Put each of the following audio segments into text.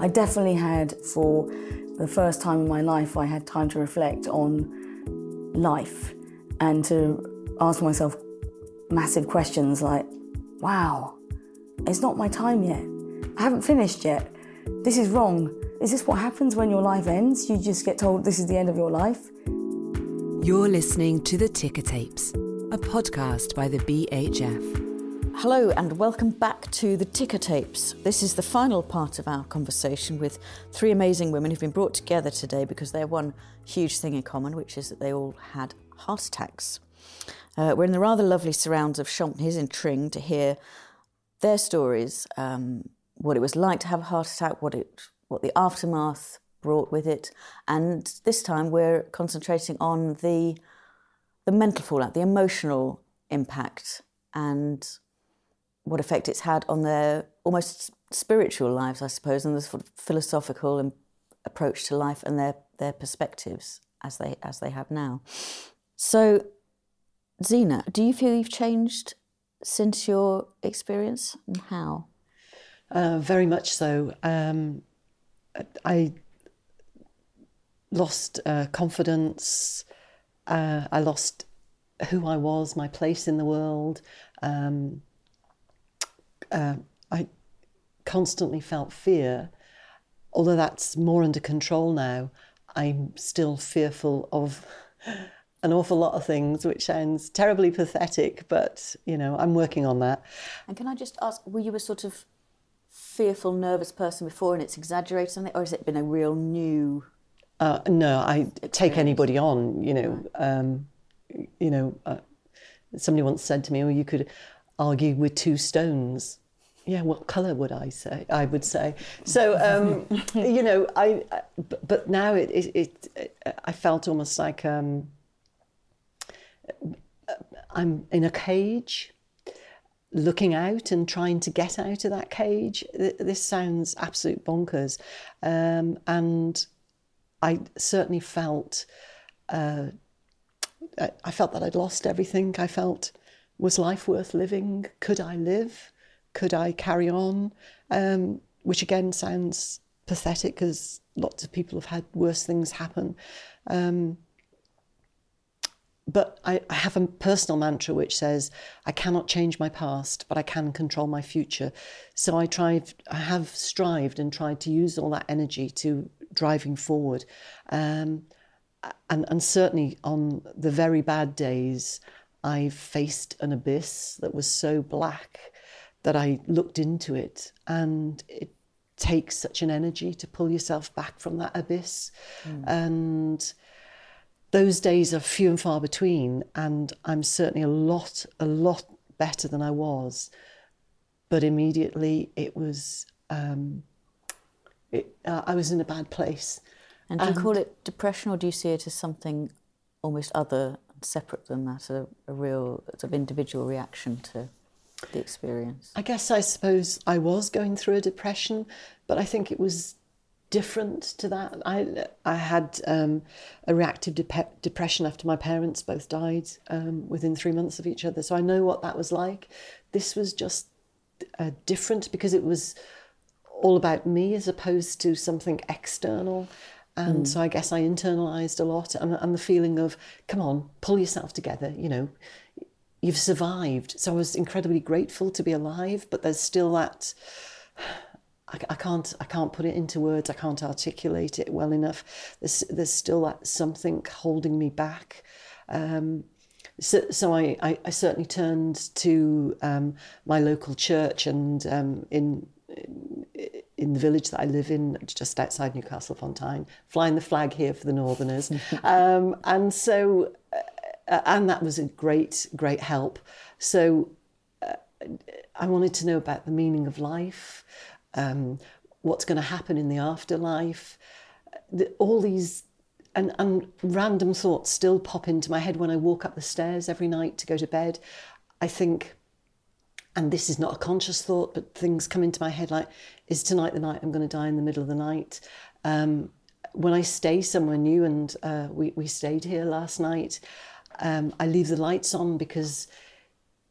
I definitely had, for the first time in my life, I had time to reflect on life and to ask myself massive questions like, wow, it's not my time yet. I haven't finished yet. This is wrong. Is this what happens when your life ends? You just get told this is the end of your life? You're listening to The Ticker Tapes, a podcast by the BHF. Hello, and welcome back to the Ticker Tapes. This is the final part of our conversation with three amazing women who've been brought together today because they have one huge thing in common, which is that they all had heart attacks. Uh, we're in the rather lovely surrounds of Champneys in Tring to hear their stories, um, what it was like to have a heart attack, what it, what the aftermath brought with it, and this time we're concentrating on the the mental fallout, the emotional impact, and what effect it's had on their almost spiritual lives, I suppose, and the sort of philosophical approach to life and their their perspectives as they as they have now. So, Zena, do you feel you've changed since your experience, and how? Uh, very much so. Um, I lost uh, confidence. Uh, I lost who I was, my place in the world. Um, uh, I constantly felt fear. Although that's more under control now, I'm still fearful of an awful lot of things, which sounds terribly pathetic, but you know, I'm working on that. And can I just ask, were you a sort of fearful, nervous person before and it's exaggerated something, or has it been a real new? Uh, no, I experience? take anybody on. You know, um, you know. Uh, somebody once said to me, "Oh, you could argue with two stones." yeah, what colour would I say? I would say. So, um, you know, I, but now it, it, it, I felt almost like um, I'm in a cage looking out and trying to get out of that cage. This sounds absolute bonkers. Um, and I certainly felt, uh, I felt that I'd lost everything. I felt, was life worth living? Could I live? could I carry on? Um, which again sounds pathetic because lots of people have had worse things happen. Um, but I, I, have a personal mantra which says I cannot change my past, but I can control my future. So I tried, I have strived and tried to use all that energy to driving forward. Um, and, and certainly on the very bad days, I faced an abyss that was so black that I looked into it and it takes such an energy to pull yourself back from that abyss. Mm. And those days are few and far between and I'm certainly a lot, a lot better than I was. But immediately it was, um, it, uh, I was in a bad place. And do you and, call it depression or do you see it as something almost other, separate than that, a, a real sort of individual reaction to the experience? I guess I suppose I was going through a depression, but I think it was different to that. I I had um, a reactive de- depression after my parents both died um, within three months of each other, so I know what that was like. This was just uh, different because it was all about me as opposed to something external. And mm. so I guess I internalized a lot and, and the feeling of, come on, pull yourself together, you know, you've survived. So I was incredibly grateful to be alive, but there's still that. I, I can't. I can't put it into words. I can't articulate it well enough. There's, there's still that something holding me back. Um, so, so I, I, I, certainly turned to um, my local church and um, in in the village that I live in, just outside Newcastle upon Tyne, flying the flag here for the Northerners. um, and so uh, and that was a great, great help. So uh, I wanted to know about the meaning of life, um, what's going to happen in the afterlife, the, all these. And, and random thoughts still pop into my head when I walk up the stairs every night to go to bed. I think, and this is not a conscious thought, but things come into my head like, is tonight the night I'm going to die in the middle of the night? Um, when I stay somewhere new, and uh, we, we stayed here last night, um, I leave the lights on because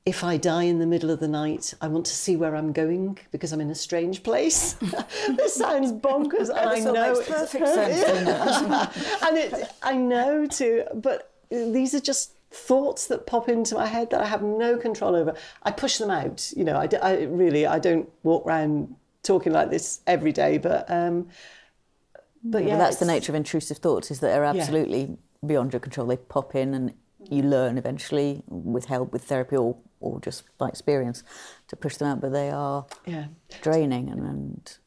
if I die in the middle of the night, I want to see where I'm going because I'm in a strange place. this sounds bonkers, and I know makes perfect sense. and it, I know too, but these are just thoughts that pop into my head that I have no control over. I push them out. You know, I, I really I don't walk around talking like this every day, but um, but yeah, that's the nature of intrusive thoughts is that they're absolutely beyond your control. They pop in and you learn eventually with help, with therapy or, or just by experience to push them out, but they are Yeah. draining and, and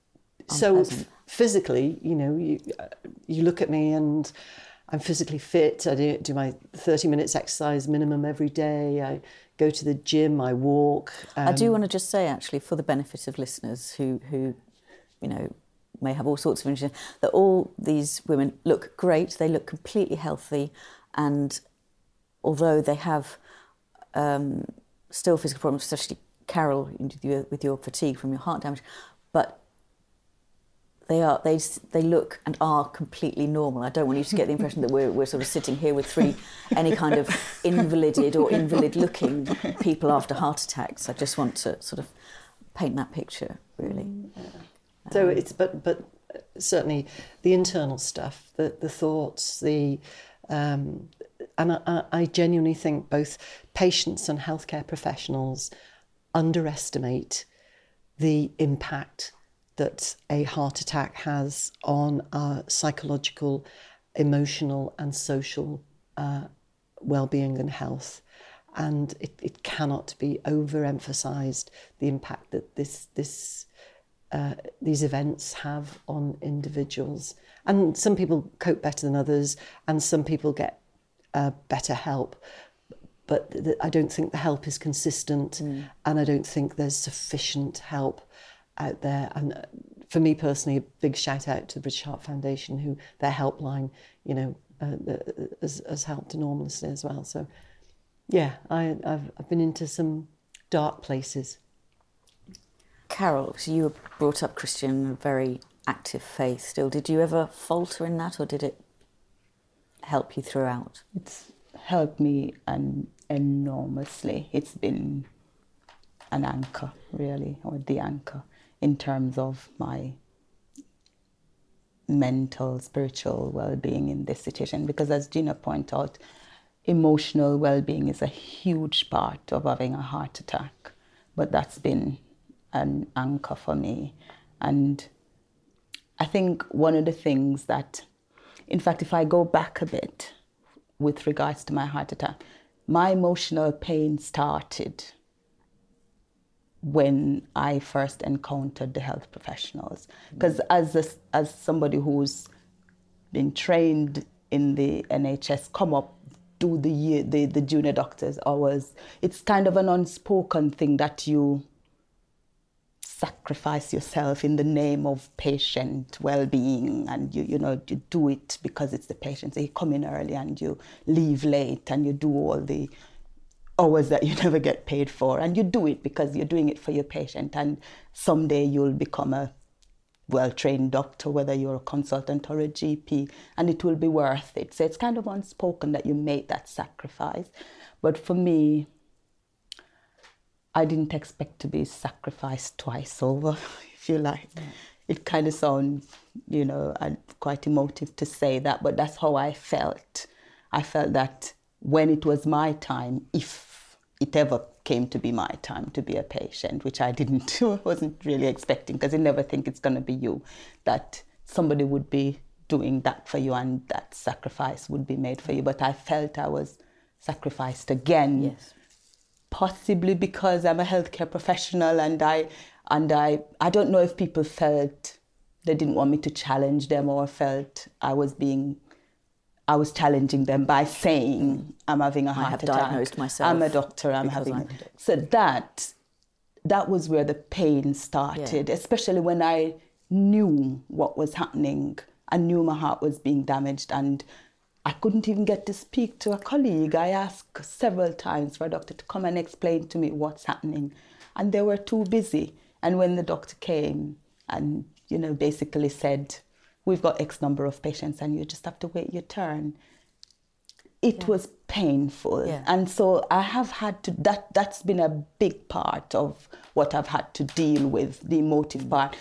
so physically, you know, you uh, you look at me and I'm physically fit. I do, do my 30 minutes exercise minimum every day. I go to the gym. I walk. I do um, want to just say, actually, for the benefit of listeners who, who, you know, may have all sorts of information, that all these women look great. They look completely healthy, and although they have um, still physical problems, especially Carol with your fatigue from your heart damage, but they are they they look and are completely normal. I don't want you to get the impression that we're we're sort of sitting here with three any kind of invalided or invalid looking people after heart attacks. I just want to sort of paint that picture really. So it's but but certainly the internal stuff, the the thoughts, the um, and I, I genuinely think both patients and healthcare professionals underestimate the impact that a heart attack has on our psychological, emotional, and social uh, well-being and health. And it, it cannot be overemphasized the impact that this this uh, these events have on individuals. And some people cope better than others, and some people get uh, better help. But th- I don't think the help is consistent, and I don't think there's sufficient help out there. And uh, for me personally, a big shout out to the British Heart Foundation, who their helpline, you know, uh, uh, has, has helped enormously as well. So, yeah, I, I've, I've been into some dark places. Carol, so you were brought up Christian, a very active faith still. Did you ever falter in that or did it help you throughout? It's helped me an enormously. It's been an anchor, really, or the anchor in terms of my mental, spiritual well being in this situation. Because, as Zena pointed out, emotional well being is a huge part of having a heart attack. But that's been an anchor for me. And I think one of the things that, in fact, if I go back a bit with regards to my heart attack, my emotional pain started when I first encountered the health professionals. Because as, a, as somebody who's been trained in the NHS, come up, do the, year, the, the junior doctor's hours, it's kind of an unspoken thing that you sacrifice yourself in the name of patient well-being and you you know you do it because it's the patient so you come in early and you leave late and you do all the hours that you never get paid for. And you do it because you're doing it for your patient. And someday you'll become a well-trained doctor whether you're a consultant or a GP and it will be worth it. So it's kind of unspoken that you made that sacrifice. But for me I didn't expect to be sacrificed twice over, if you like. It kind of sounds, you know, uh, quite emotive to say that, but that's how I felt. I felt that when it was my time, if it ever came to be my time to be a patient, which I didn't, wasn't really expecting, because you never think it's going to be you, that somebody would be doing that for you and that sacrifice would be made for you. But I felt I was sacrificed again Yes. possibly because I'm a healthcare professional and I and I I don't know if people felt they didn't want me to challenge them or felt I was being I was challenging them by saying I'm having a heart I have attack. diagnosed myself I'm a doctor. I'm having I'm- so that that was where the pain started, especially when I knew what was happening. I knew my heart was being damaged and I couldn't even get to speak to a colleague. I asked several times for a doctor to come and explain to me what's happening. And they were too busy. And when the doctor came and, you know, basically said, We've got X number of patients and you just have to wait your turn. It was painful Yeah. and so i have had to that that's been a big part of what i've had to deal with the emotive part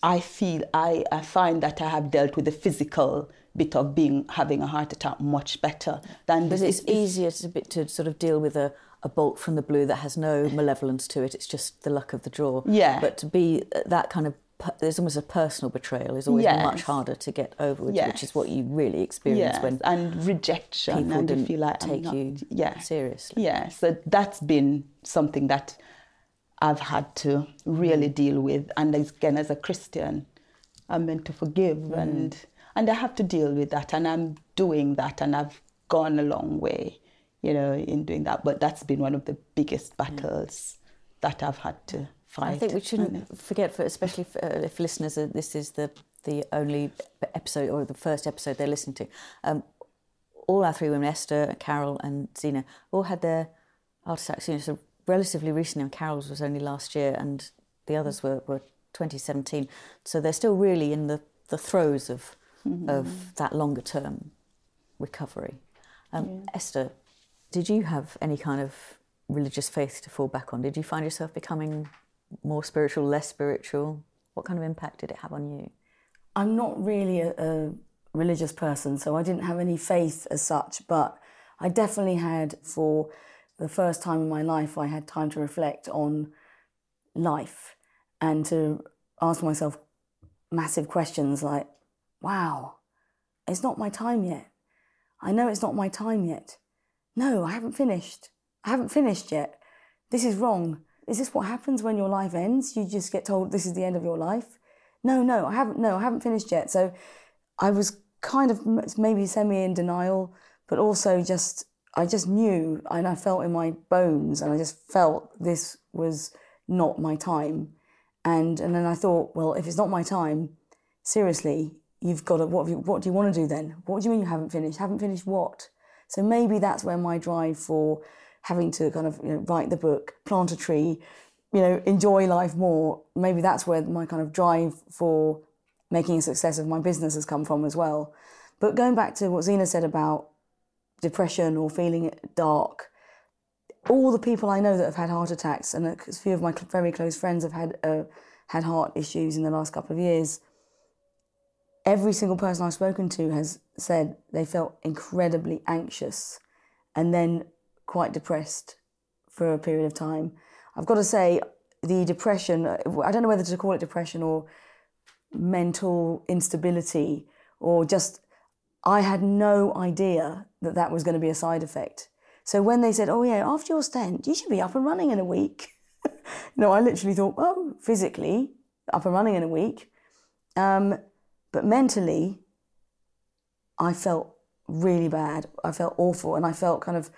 i feel i i find that i have dealt with the physical bit of being having a heart attack much better than Because this it's easier to, bit- to sort of deal with a, a bolt from the blue that has no malevolence to it. It's just the luck of the draw. Yeah. But to be uh, that kind of, there's almost a personal betrayal is always Yes. much harder to get over, which, which is what you really experience yes, when and rejection people and didn't feel like take not- you yeah seriously. Yeah, so that's been something that I've had to really mm. deal with. And again, as a Christian, I'm meant to forgive, mm. and and I have to deal with that, and I'm doing that, and I've gone a long way, you know, in doing that. But that's been one of the biggest mm. battles that I've had to fight. I think we shouldn't forget, for, especially for, uh, if listeners, are, this is the the only episode or the first episode they're listening to. Um, all our three women, Esther, Carol, and Zena, all had their heart attacks. You know, so relatively recently. And Carol's was only last year, and the others were, were 2017. So they're still really in the, the throes of of that longer term recovery. Um, Esther, did you have any kind of religious faith to fall back on? Did you find yourself becoming more spiritual, less spiritual? What kind of impact did it have on you? I'm not really a, a religious person, so I didn't have any faith as such, but I definitely had, for the first time in my life, I had time to reflect on life and to ask myself massive questions like, wow, it's not my time yet. I know it's not my time yet. No, I haven't finished. I haven't finished yet. This is wrong. Is this what happens when your life ends? You just get told this is the end of your life? No, no, I haven't. No, I haven't finished yet. So I was kind of maybe semi in denial, but also just I just knew and I felt in my bones, and I just felt this was not my time. And and then I thought, well, if it's not my time, seriously, you've got to. What you, what do you want to do then? What do you mean you haven't finished? Haven't finished what? So maybe that's where my drive for having to kind of you know, write the book, plant a tree, you know, enjoy life more. Maybe that's where my kind of drive for making a success of my business has come from as well. But going back to what Zena said about depression or feeling dark, all the people I know that have had heart attacks, and a few of my very close friends have had uh, had heart issues in the last couple of years. Every single person I've spoken to has said they felt incredibly anxious, and then quite depressed for a period of time. I've got to say, the depression, I don't know whether to call it depression or mental instability or just, I had no idea that that was going to be a side effect. So when they said, oh yeah, after your stent, you should be up and running in a week. no, I literally thought, oh, physically, up and running in a week. Um, but mentally, I felt really bad. I felt awful, and I felt kind of,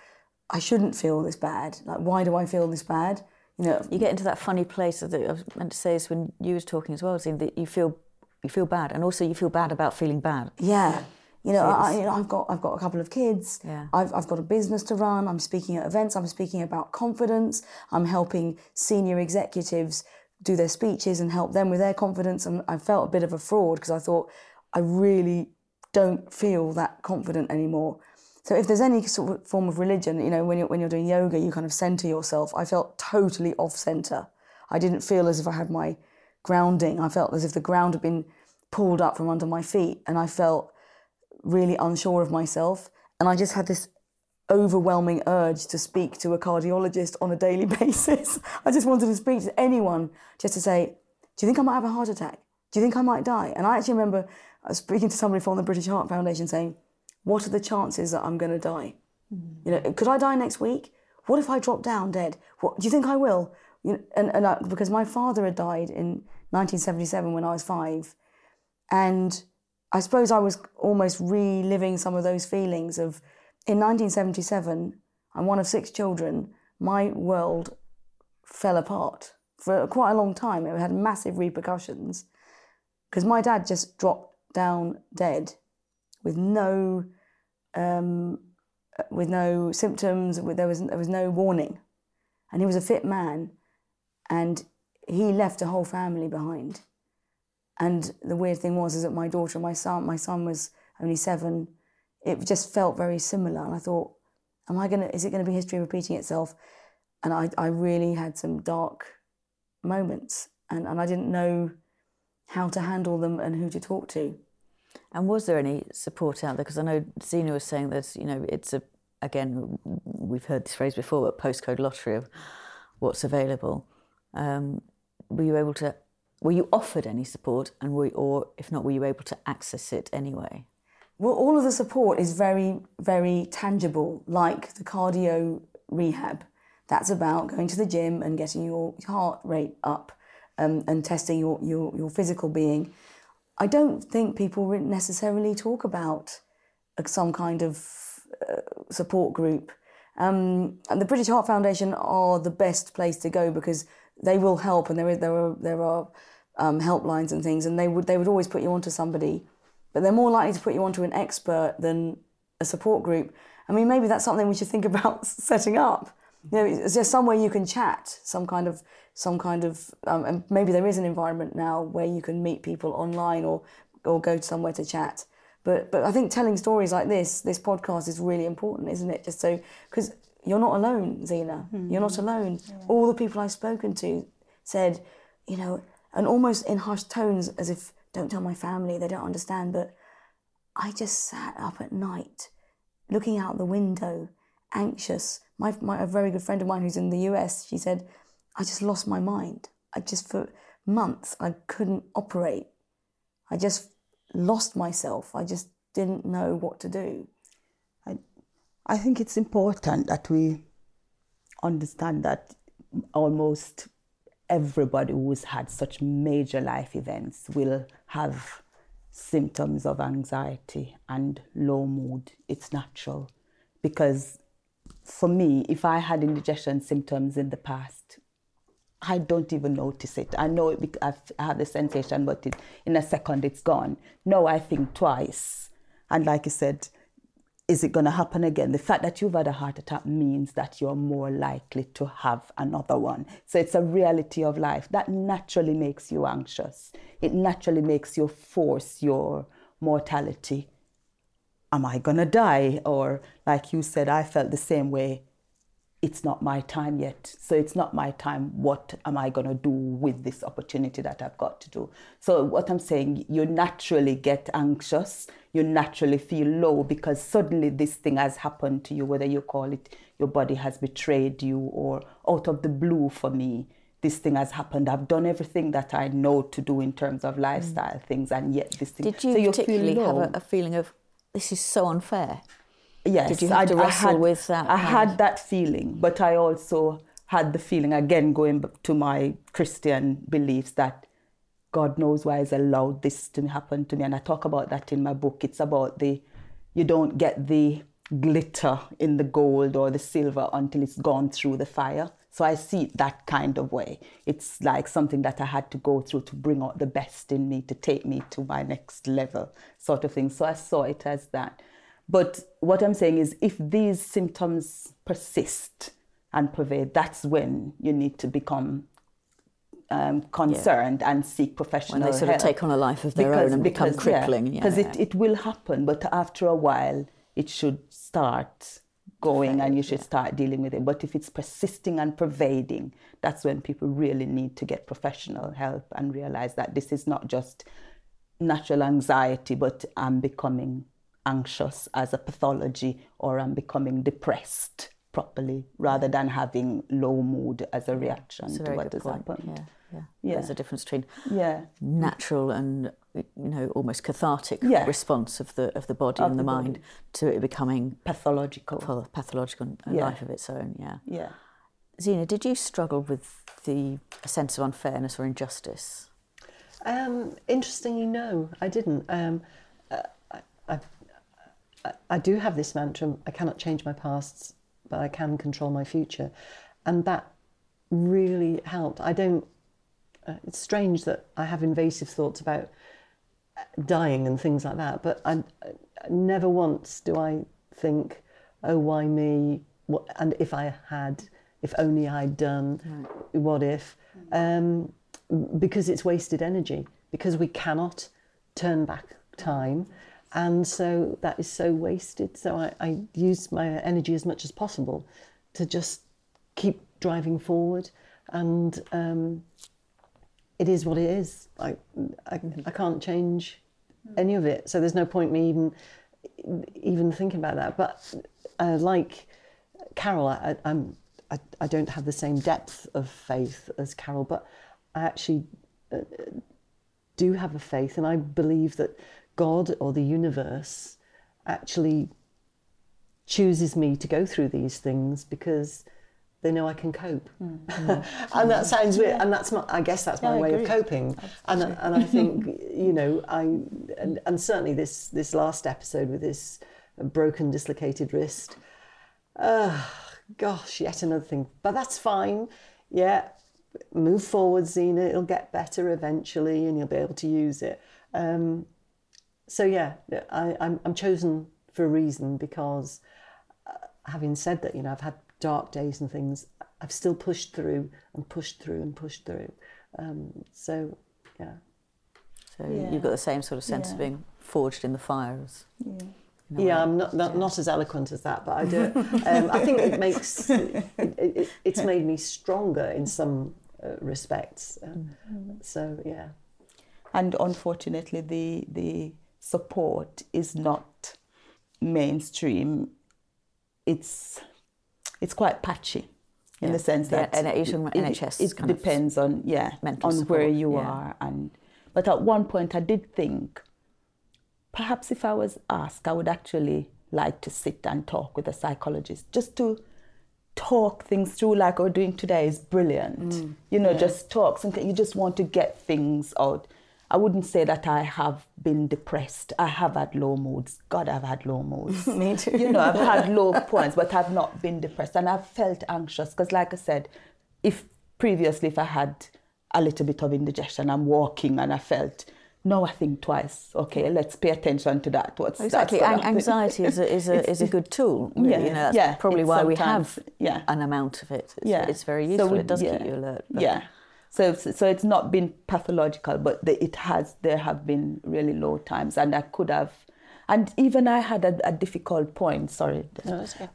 I shouldn't feel this bad. Like, why do I feel this bad? You know, You get into that funny place that I was meant to say is when you was talking as well, Zine, that you feel you feel bad, and also you feel bad about feeling bad. yeah. You know, I, you know, I've got I've got a couple of kids. Yeah. I've I've got a business to run. I'm speaking at events. I'm speaking about confidence. I'm helping senior executives do their speeches and help them with their confidence. And I felt a bit of a fraud because I thought I really don't feel that confident anymore. So if there's any sort of form of religion, you know, when you're when you're doing yoga, you kind of center yourself. I felt totally off center. I didn't feel as if I had my grounding. I felt as if the ground had been pulled up from under my feet, and I felt really unsure of myself. And I just had this overwhelming urge to speak to a cardiologist on a daily basis. I just wanted to speak to anyone just to say, Do you think I might have a heart attack? Do you think I might die? And I actually remember uh, speaking to somebody from the British Heart Foundation saying, What are the chances that I'm going to die? Hmm. You know, could I die next week? What if I drop down dead? What do you think I will? You know, and and I, because my father had died in 1977 when I was five, and I suppose I was almost reliving some of those feelings of in 1977. I'm one of six children. My world fell apart for quite a long time. It had massive repercussions because my dad just dropped down dead with no um, with no symptoms. With, there was there was no warning, and he was a fit man, and he left a whole family behind. And the weird thing was is that my daughter my son, my son was only seven. It just felt very similar, and I thought, am I gonna? Is it to be history repeating itself? And I, I really had some dark moments, and, and I didn't know how to handle them and who to talk to. And was there any support out there? Because I know Zena was saying that you know it's a again we've heard this phrase before, but postcode lottery of what's available. Um, were you able to? Were you offered any support, and were, or if not, were you able to access it anyway? Well, all of the support is very, very tangible, like the cardio rehab. That's about going to the gym and getting your heart rate up um, and testing your, your, your physical being. I don't think people necessarily talk about uh, some kind of uh, support group. Um, and the British Heart Foundation are the best place to go because they will help, and there is there are there are um, helplines and things, and they would they would always put you onto somebody, but they're more likely to put you onto an expert than a support group. I mean, maybe that's something we should think about setting up. You know, is there somewhere you can chat, some kind of some kind of, um, and maybe there is an environment now where you can meet people online or or go somewhere to chat. But but I think telling stories like this, this podcast is really important, isn't it? Just so because you're not alone, Zena. Mm-hmm. You're not alone. Yeah. All the people I've spoken to said, you know, and almost in hushed tones, as if, don't tell my family, they don't understand. But I just sat up at night, looking out the window, anxious. My, my a very good friend of mine who's in the US, she said, I just lost my mind. I just for months I couldn't operate. I just lost myself. I just didn't know what to do. I I think it's important that we understand that almost everybody who's had such major life events will have symptoms of anxiety and low mood. It's natural because for me, if I had indigestion symptoms in the past, I don't even notice it. I know it I have the sensation, but it, in a second it's gone. No, I think twice. And like you said, is it going to happen again? The fact that you've had a heart attack means that you're more likely to have another one. So it's a reality of life that naturally makes you anxious. It naturally makes you force your mortality. Am I going to die? Or, like you said, I felt the same way it's not my time yet. So it's not my time. What am I going to do with this opportunity that I've got to do? So, what I'm saying, you naturally get anxious, you naturally feel low because suddenly this thing has happened to you, whether you call it your body has betrayed you or out of the blue for me. This thing has happened. I've done everything that I know to do in terms of lifestyle mm. things, and yet this thing. Did you, so you particularly have a, a feeling of this is so unfair? Yes, Did you have I, to wrestle had, with that? I had that feeling, but I also had the feeling again going to my Christian beliefs that God knows why He's allowed this to happen to me, and I talk about that in my book. It's about the you don't get the glitter in the gold or the silver until it's gone through the fire. So I see it that kind of way. It's like something that I had to go through to bring out the best in me, to take me to my next level, sort of thing. So I saw it as that. But what I'm saying is, if these symptoms persist and pervade, that's when you need to become um, concerned yeah. and seek professional help. When they sort help. of take on a life of their because, own and because, become crippling. Because yeah, yeah, it, it will happen, but after a while, it should start going and you should start dealing with it. But if it's persisting and pervading, that's when people really need to get professional help and realize that this is not just natural anxiety, but I'm becoming anxious as a pathology or I'm becoming depressed properly rather than having low mood as a reaction to what has point. happened. Yeah, yeah, yeah. There's a difference between yeah. natural and you know almost cathartic yeah. response of the of the body of and the, the mind to it becoming pathological, pathological a yeah. life of its own. Yeah. Yeah. Zena, did you struggle with the sense of unfairness or injustice? Um, interestingly, no, I didn't. Um, uh, I, I I do have this mantra I cannot change my past, but I can control my future. And that really helped. I don't, uh, it's strange that I have invasive thoughts about dying and things like that, but I, I never once do I think, oh, why me? What, and if I had, if only I'd done, right. what if? Um, because it's wasted energy, because we cannot turn back time And so that is so wasted. So I, I use my energy as much as possible to just keep driving forward. And um, it is what it is. I, I, I can't change any of it. So there's no point me even even thinking about that. But uh, like Carol, I, I'm I, I don't have the same depth of faith as Carol, but I actually uh, do have a faith, and I believe that God or the universe actually chooses me to go through these things because they know I can cope. Mm. and that sounds weird, and that's my, I guess that's my Yeah, way of coping. And, and I think, you know, I, and, and certainly this, this last episode with this broken, dislocated wrist, uh, gosh, yet another thing. But that's fine. Yeah, move forward, Zena. It'll get better eventually, and you'll be able to use it. Um, so yeah, I, I'm, I'm chosen for a reason because uh, having said that, you know, I've had dark days and things. I've still pushed through and pushed through and pushed through. Um, so yeah, So Yeah. you've got the same sort of sense of being forged in the fires. as. in yeah. I'm not not, not as eloquent as that, but I do. Um, I think it makes it, it, it's made me stronger in some uh, respects. Um, So yeah. and unfortunately the the support is not mainstream it's it's quite patchy in Yeah. the sense that N- are you it, NHS it of depends on yeah on support? where you Yeah. are and but at one point i did think perhaps if i was asked i would actually like to sit and talk with a psychologist just to talk things through like we're doing today is brilliant mm. you know just talk something you just want to get things out i wouldn't say that i have been depressed i have had low moods god i've had low moods Me too. you know i've had low points but i've not been depressed and i've felt anxious because like i said if previously if i had a little bit of indigestion i'm walking and i felt no i think twice okay let's pay attention to that what's Exactly. happen. anxiety is a, is a, is a good tool. Really. Yeah, You know, that's yeah, probably why we have yeah. an amount of it. It's, yeah, it's very So useful. we- it does yeah, keep you alert. but- Yeah. So, so it's not been pathological, but the, it has. There have been really low times, and I could have, and even I had a, a difficult point. Sorry,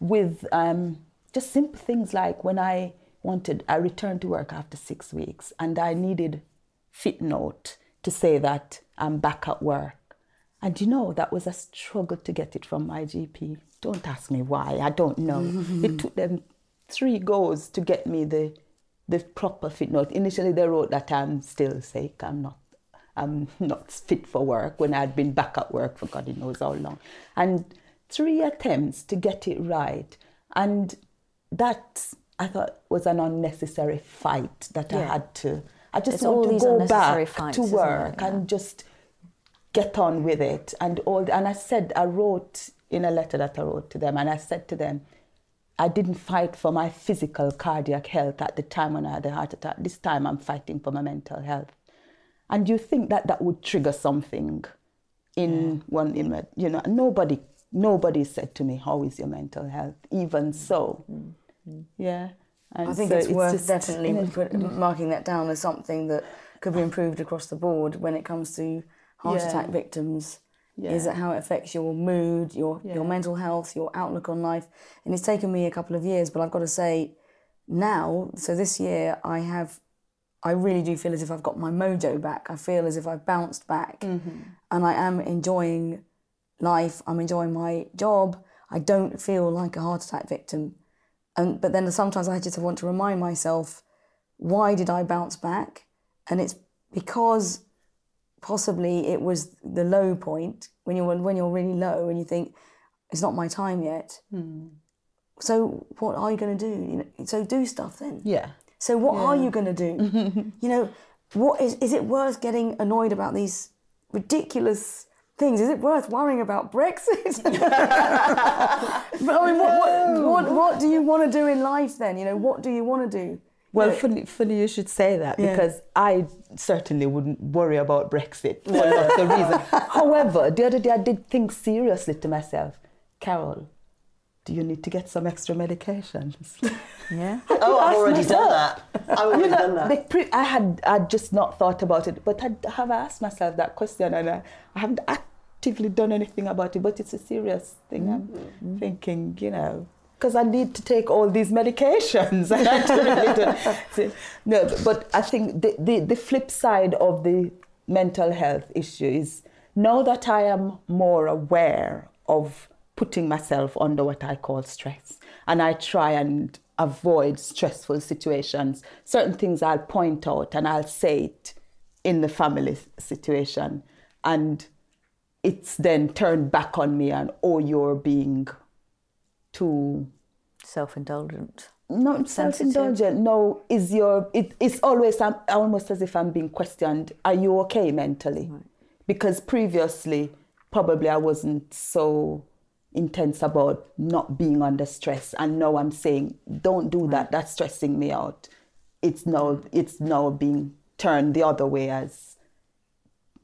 with um, just simple things like when I wanted, I returned to work after six weeks, and I needed fit note to say that I'm back at work. And you know, that was a struggle to get it from my GP. Don't ask me why, I don't know. it took them three goes to get me the the proper fit note. Initially they wrote that I'm still sick, I'm not I'm not fit for work when I'd been back at work for God knows how long. And three attempts to get it right. And that I thought was an unnecessary fight that I had to I just It's all want to go back fights, to work Yeah. and just get on with it and all and I said I wrote in a letter that I wrote to them and I said to them I didn't fight for my physical cardiac health at the time when I had a heart attack. This time I'm fighting for my mental health. And you think that that would trigger something in one in my, you know nobody nobody said to me how is your mental health? Even so. Mm-hmm. Yeah. And I think so it's, worth just- definitely you know, marking that down as something that could be improved across the board when it comes to heart Yeah. attack victims. Is it how it affects your mood, your your mental health, your outlook on life? And it's taken me a couple of years, but I've got to say, now, so this year, I have, I really do feel as if I've got my mojo back. I feel as if I've bounced back, mm-hmm. and I am enjoying life. I'm enjoying my job. I don't feel like a heart attack victim. And but then sometimes I just want to remind myself, why did I bounce back? And it's because possibly it was the low point when you're when you're really low and you think it's not my time yet. Hmm. So what are you going to do? You know, so do stuff then. yeah So what are you going to do? you know, what is is it worth getting annoyed about these ridiculous things? Is it worth worrying about Brexit? but I mean, what, what, what, what do you want to do in life then? You know, what do you want to do? Well, funny, funny you should say that Yeah. because I certainly wouldn't worry about Brexit for lots of reasons. However, the other day I did think seriously to myself, Carol, do you need to get some extra medications? Yeah. Oh, I've asked already done that. I've already you know, done that. the pre- I had I just not thought about it, but I have asked myself that question, and I, I haven't actively done anything about it, but it's a serious thing. I'm mm-hmm. thinking, you know, because I need to take all these medications. no, but I think the, the, the flip side of the mental health issue is now that I am more aware of putting myself under what I call stress, and I try and avoid stressful situations, certain things I'll point out and I'll say it in the family situation. And it's then turned back on me and, oh, you're being too Self-indulgent. not self-indulgent. No, is your it, it's always um, almost as if I'm being questioned. Are you okay mentally? Because previously, probably I wasn't so intense about not being under stress, and now I'm saying, don't do that. That's stressing me out. It's now it's now being turned the other way as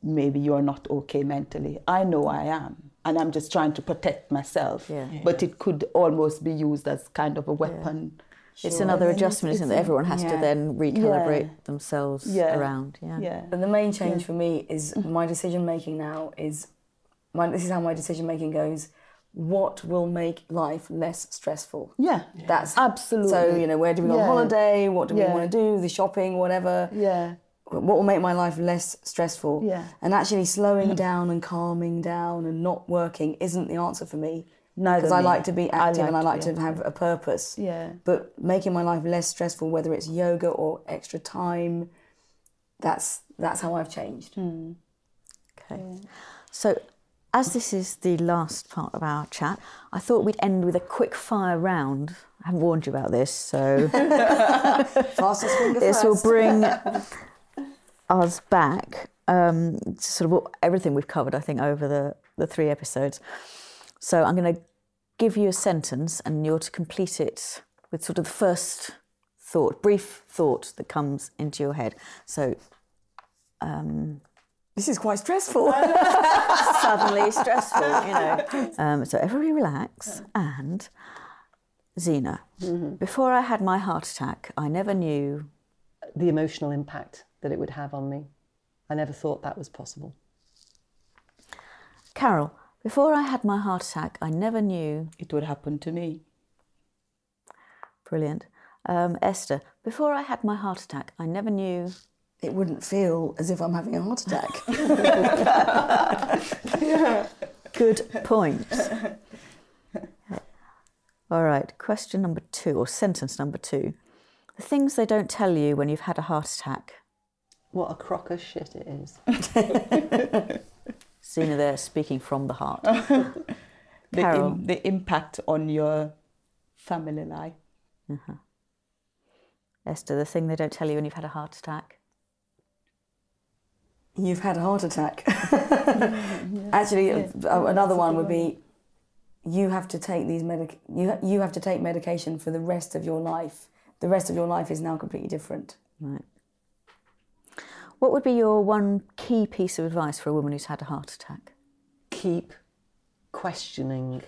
maybe you're not okay mentally. I know I am. And I'm just trying to protect myself. Yeah. But it could almost be used as kind of a weapon. It's another adjustment, isn't it? Everyone has to then recalibrate Yeah. themselves Yeah. around. Yeah. Yeah. But the main change for me is my decision making now is my, this is how my decision making goes. What will make life less stressful? Yeah. That's Absolutely. So you know, where do we go Yeah. on holiday? What do we Yeah. want to do? The shopping, whatever. Yeah. What will make my life less stressful? Yeah. And actually, slowing mm. down and calming down and not working isn't the answer for me. No, Because I me. like to be I active and I like like to to have a purpose. Yeah. But making my life less stressful, whether it's yoga or extra time, that's that's how I've changed. Hmm. Okay. So, as this is the last part of our chat, I thought we'd end with a quick fire round. I haven't warned you about this, so Fastest finger this will bring us back um, to sort of everything we've covered, I think, over the, the three episodes. So I'm going to give you a sentence and you're to complete it with sort of the first thought, brief thought that comes into your head. So This is quite stressful. suddenly stressful, you know. Um, so everybody relax. And Zena, before I had my heart attack, I never knew. The emotional impact that it would have on me. I never thought that was possible. Carol, before I had my heart attack, I never knew. It would happen to me. Brilliant. Um, Esther, before I had my heart attack, I never knew. it wouldn't feel as if I'm having a heart attack. Good point. All right, question number two, or sentence number two. The things they don't tell you when you've had a heart attack. What a crock of shit it is. Zena there speaking from the heart. The, Carol. im- the impact on your family life. Esther, the thing they don't tell you when you've had a heart attack. You've had a heart attack. Actually, uh, another one would be you have to take these medic you you have to take medication for the rest of your life. The rest of your life is now completely different. Right. What would be your one key piece of advice for a woman who's had a heart attack? Keep questioning.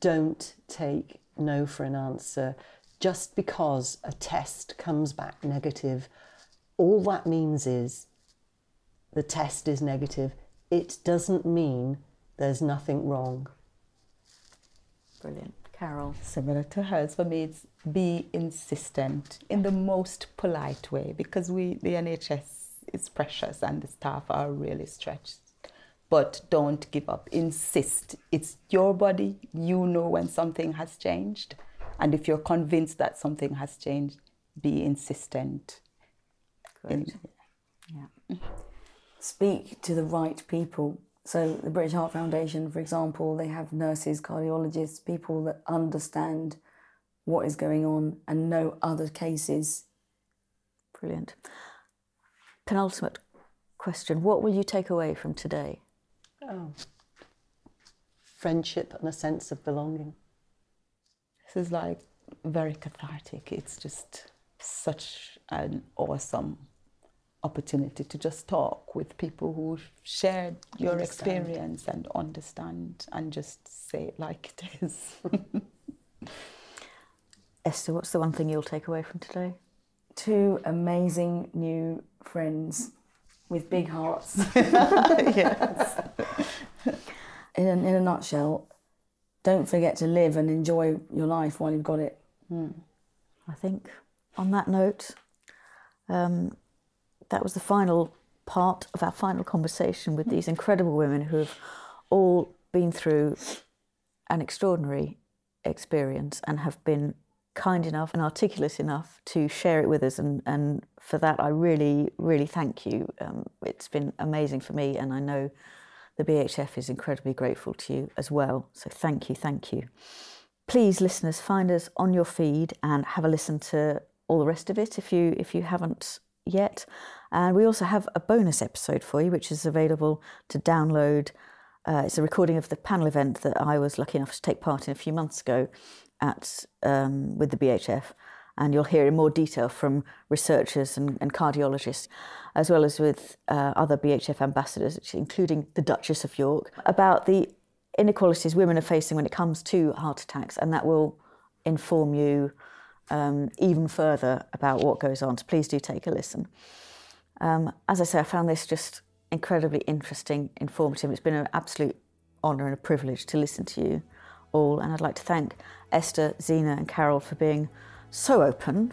Don't take no for an answer. Just because a test comes back negative, all that means is the test is negative. It doesn't mean there's nothing wrong. Brilliant. Carol. Similar to hers, for me, it's be insistent in the most polite way because we, the NHS, is precious and the staff are really stretched. But don't give up. Insist. It's your body. You know when something has changed. And if you're convinced that something has changed, be insistent. In- Speak to the right people. So the British Heart Foundation, for example, they have nurses, cardiologists, people that understand what is going on and know other cases. Brilliant. Penultimate question. What will you take away from today? Oh. Friendship and a sense of belonging. This is like very cathartic. It's just such an awesome opportunity to just talk with people who shared your Understand. experience and understand and just say it like it is. Esther, what's the one thing you'll take away from today? Two amazing new friends with big hearts. yes. in, a, in a nutshell, don't forget to live and enjoy your life while you've got it. I think on that note, um, that was the final part of our final conversation with these incredible women who have all been through an extraordinary experience and have been kind enough and articulate enough to share it with us. And, and for that, I really, really thank you. Um, it's been amazing for me, and I know the BHF is incredibly grateful to you as well. So thank you, thank you. Please, listeners, find us on your feed and have a listen to all the rest of it if you if you haven't yet. And we also have a bonus episode for you, which is available to download. Uh, it's a recording of the panel event that I was lucky enough to take part in a few months ago at um, with the BHF, and you'll hear in more detail from researchers and, and cardiologists, as well as with uh, other BHF ambassadors, including the Duchess of York, about the inequalities women are facing when it comes to heart attacks, and that will inform you um, even further about what goes on. So please do take a listen. Um, as I say, I found this just incredibly interesting, informative. It's been an absolute honour and a privilege to listen to you all, and I'd like to thank Esther, Zena, and Carol for being so open,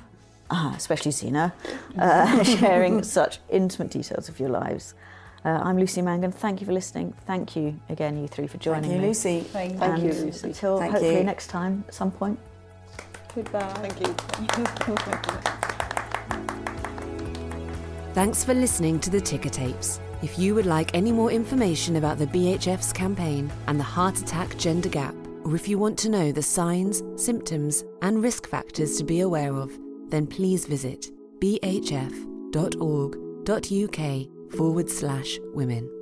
uh, especially Zena, uh, sharing such intimate details of your lives. Uh, I'm Lucy Mangan. Thank you for listening. Thank you again, you three, for joining me. Thank you, me. Lucy. Thank And you, Lucy. Until Thank hopefully you. next time at some point. Thank you. Thanks for listening to the Ticker Tapes. If you would like any more information about the BHF's campaign and the heart attack gender gap, or if you want to know the signs, symptoms, and risk factors to be aware of, then please visit bhf.org.uk forward slash women.